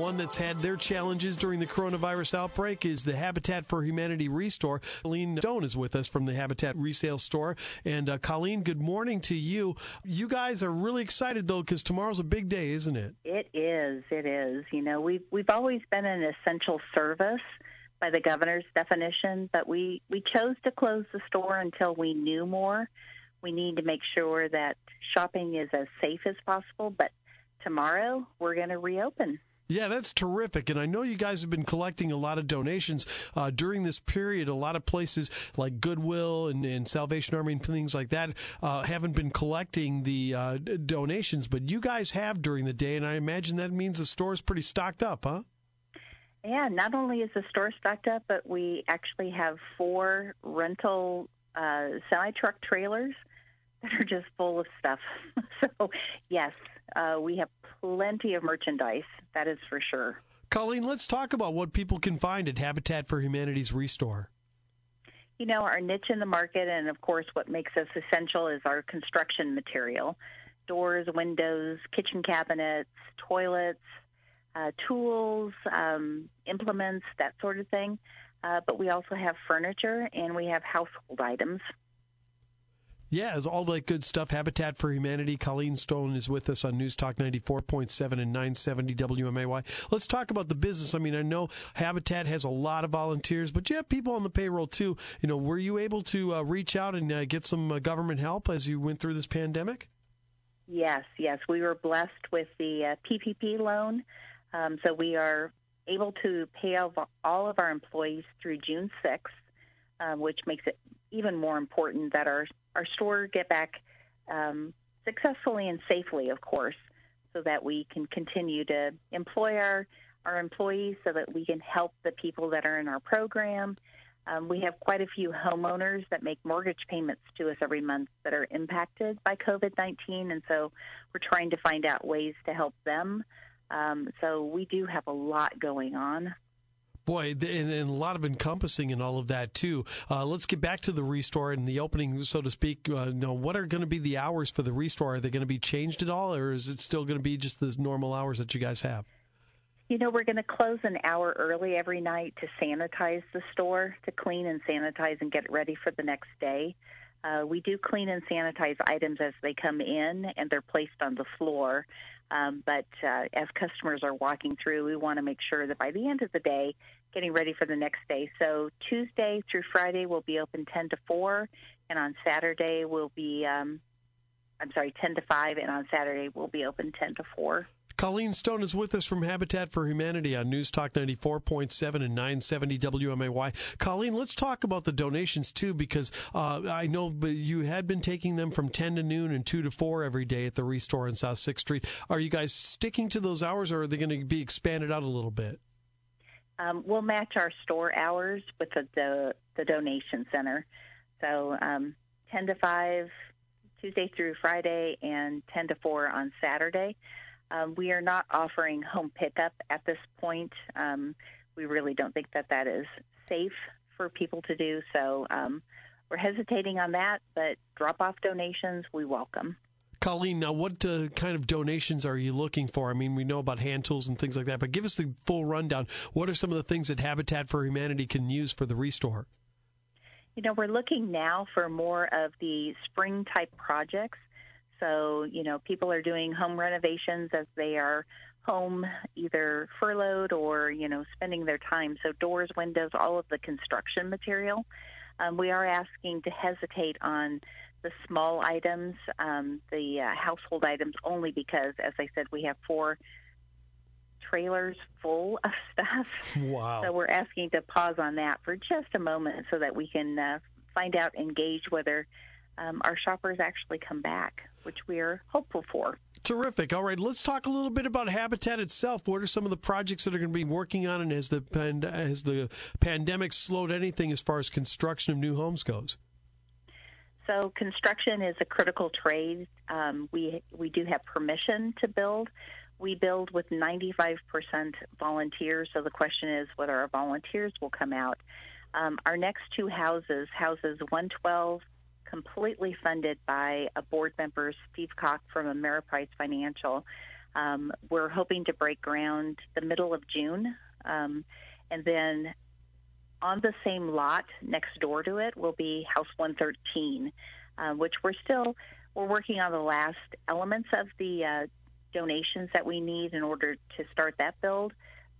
one that's had their challenges during the coronavirus outbreak is the Habitat for Humanity Restore. Colleen Stone is with us from the Habitat Resale Store. And uh, Colleen, good morning to you. You guys are really excited though because tomorrow's a big day, isn't it? It is. It is. You know, we've we've always been an essential service by the governor's definition, but we we chose to close the store until we knew more. We need to make sure that shopping is as safe as possible, but tomorrow we're going to reopen. Yeah, that's terrific. And I know you guys have been collecting a lot of donations uh, during this period. A lot of places like Goodwill and, and Salvation Army and things like that uh, haven't been collecting the uh, donations, but you guys have during the day. And I imagine that means the store is pretty stocked up, huh? Yeah, not only is the store stocked up, but we actually have four rental uh, semi truck trailers that are just full of stuff. so, yes, uh, we have plenty of merchandise, that is for sure. Colleen, let's talk about what people can find at Habitat for Humanity's Restore. You know, our niche in the market, and of course, what makes us essential is our construction material doors, windows, kitchen cabinets, toilets, uh, tools, um, implements, that sort of thing. Uh, but we also have furniture and we have household items. Yeah, it's all that good stuff. Habitat for Humanity. Colleen Stone is with us on News Talk 94.7 and 970 WMAY. Let's talk about the business. I mean, I know Habitat has a lot of volunteers, but you have people on the payroll too. You know, were you able to uh, reach out and uh, get some uh, government help as you went through this pandemic? Yes, yes. We were blessed with the uh, PPP loan. Um, so we are able to pay all of our employees through June 6th, um, which makes it even more important that our our store get back um, successfully and safely, of course, so that we can continue to employ our our employees, so that we can help the people that are in our program. Um, we have quite a few homeowners that make mortgage payments to us every month that are impacted by COVID-19, and so we're trying to find out ways to help them. Um, so we do have a lot going on. Boy, and, and, a lot of encompassing in all of that too. Uh, let's get back to the restore and the opening, so to speak. Uh, you know, what are going to be the hours for the restore? Are they going to be changed at all, or is it still going to be just the normal hours that you guys have? You know, we're going to close an hour early every night to sanitize the store, to clean and sanitize and get it ready for the next day. Uh, we do clean and sanitize items as they come in and they're placed on the floor. Um, but uh, as customers are walking through, we want to make sure that by the end of the day, getting ready for the next day. So Tuesday through Friday we'll be open 10 to 4, and on Saturday we'll be, um, I'm sorry, 10 to 5, and on Saturday we'll be open 10 to 4. Colleen Stone is with us from Habitat for Humanity on News Talk 94.7 and 970 WMAY. Colleen, let's talk about the donations too, because uh, I know you had been taking them from 10 to noon and 2 to 4 every day at the Restore in South 6th Street. Are you guys sticking to those hours or are they going to be expanded out a little bit? Um, we'll match our store hours with the, the, the donation center. So um, 10 to 5 Tuesday through Friday and 10 to 4 on Saturday. Um, we are not offering home pickup at this point. Um, we really don't think that that is safe for people to do. So um, we're hesitating on that, but drop-off donations we welcome. Colleen, now what uh, kind of donations are you looking for? I mean, we know about hand tools and things like that, but give us the full rundown. What are some of the things that Habitat for Humanity can use for the restore? You know, we're looking now for more of the spring type projects so, you know, people are doing home renovations as they are home either furloughed or, you know, spending their time. So doors, windows, all of the construction material. Um, we are asking to hesitate on the small items, um, the uh, household items, only because, as I said, we have four trailers full of stuff. Wow. So we're asking to pause on that for just a moment so that we can uh, find out, engage whether um, our shoppers actually come back, which we are hopeful for. Terrific. All right, let's talk a little bit about Habitat itself. What are some of the projects that are going to be working on, and has the pand- has the pandemic slowed anything as far as construction of new homes goes? So construction is a critical trade. Um, we we do have permission to build. We build with 95% volunteers. So the question is whether our volunteers will come out. Um, our next two houses, houses 112 completely funded by a board member, Steve Koch from Ameriprise Financial. Um, we're hoping to break ground the middle of June, um, and then on the same lot next door to it will be House 113, uh, which we're still we're working on the last elements of the uh, donations that we need in order to start that build,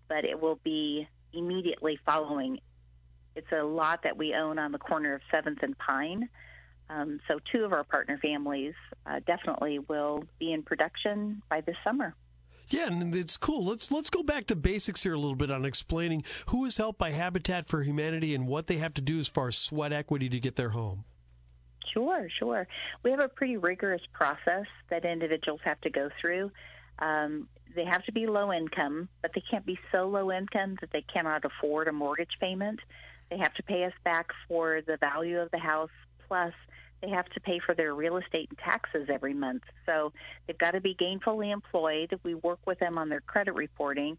but it will be immediately following. It's a lot that we own on the corner of 7th and Pine. Um, so two of our partner families uh, definitely will be in production by this summer. Yeah, and it's cool. Let's let's go back to basics here a little bit on explaining who is helped by Habitat for Humanity and what they have to do as far as sweat equity to get their home. Sure, sure. We have a pretty rigorous process that individuals have to go through. Um, they have to be low income, but they can't be so low income that they cannot afford a mortgage payment. They have to pay us back for the value of the house, plus they have to pay for their real estate and taxes every month. So they've got to be gainfully employed. We work with them on their credit reporting.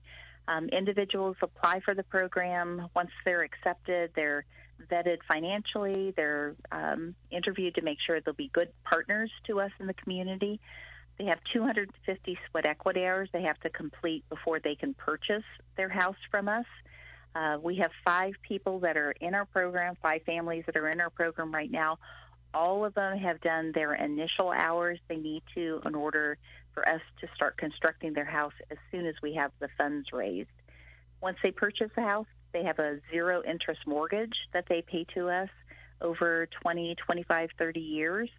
Um, individuals apply for the program. Once they're accepted, they're vetted financially. They're um, interviewed to make sure they'll be good partners to us in the community. They have 250 sweat equity hours they have to complete before they can purchase their house from us. Uh, we have five people that are in our program, five families that are in our program right now. All of them have done their initial hours they need to in order for us to start constructing their house as soon as we have the funds raised. Once they purchase the house, they have a zero interest mortgage that they pay to us over 20, 25, 30 years,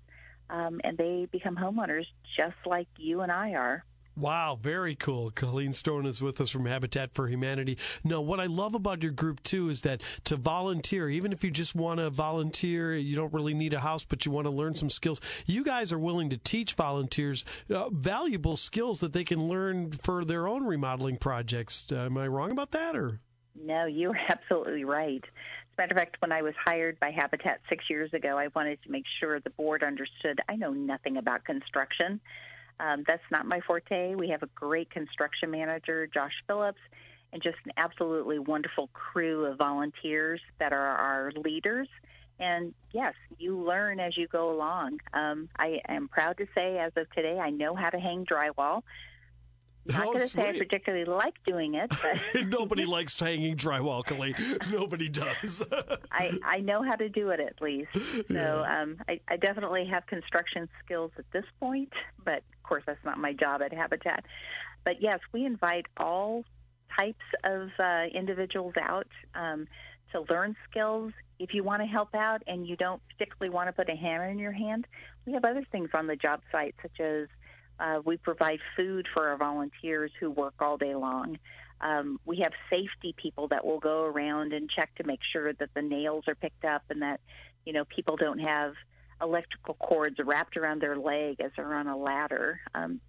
um, and they become homeowners just like you and I are. Wow, very cool. Colleen Stone is with us from Habitat for Humanity. No, what I love about your group too is that to volunteer, even if you just want to volunteer, you don't really need a house, but you want to learn some skills. You guys are willing to teach volunteers uh, valuable skills that they can learn for their own remodeling projects. Uh, am I wrong about that, or? No, you're absolutely right. As a matter of fact, when I was hired by Habitat six years ago, I wanted to make sure the board understood I know nothing about construction. Um, that's not my forte. We have a great construction manager, Josh Phillips, and just an absolutely wonderful crew of volunteers that are our leaders. And yes, you learn as you go along. Um, I am proud to say, as of today, I know how to hang drywall. Not oh, going to say I particularly like doing it, but nobody likes hanging drywall, Kelly. Nobody does. I I know how to do it at least. So um, I, I definitely have construction skills at this point, but of course that's not my job at Habitat. But yes, we invite all types of uh, individuals out um, to learn skills. If you want to help out and you don't particularly want to put a hammer in your hand, we have other things on the job site such as uh, we provide food for our volunteers who work all day long. Um, we have safety people that will go around and check to make sure that the nails are picked up and that you know people don't have electrical cords wrapped around their leg as they're on a ladder. Um,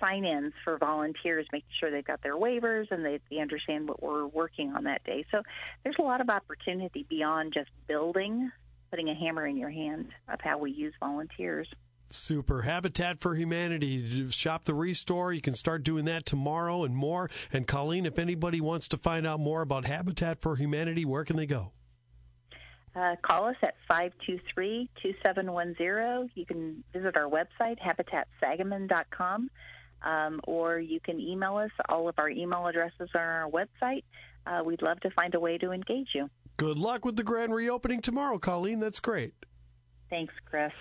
sign-ins for volunteers, making sure they've got their waivers and they, they understand what we're working on that day. So there's a lot of opportunity beyond just building, putting a hammer in your hand of how we use volunteers. Super. Habitat for Humanity. Shop the Restore. You can start doing that tomorrow and more. And Colleen, if anybody wants to find out more about Habitat for Humanity, where can they go? Uh, call us at 523-2710. You can visit our website, habitatsangamon.com, um, or you can email us. All of our email addresses are on our website. Uh, we'd love to find a way to engage you. Good luck with the grand reopening tomorrow, Colleen. That's great. Thanks, Chris.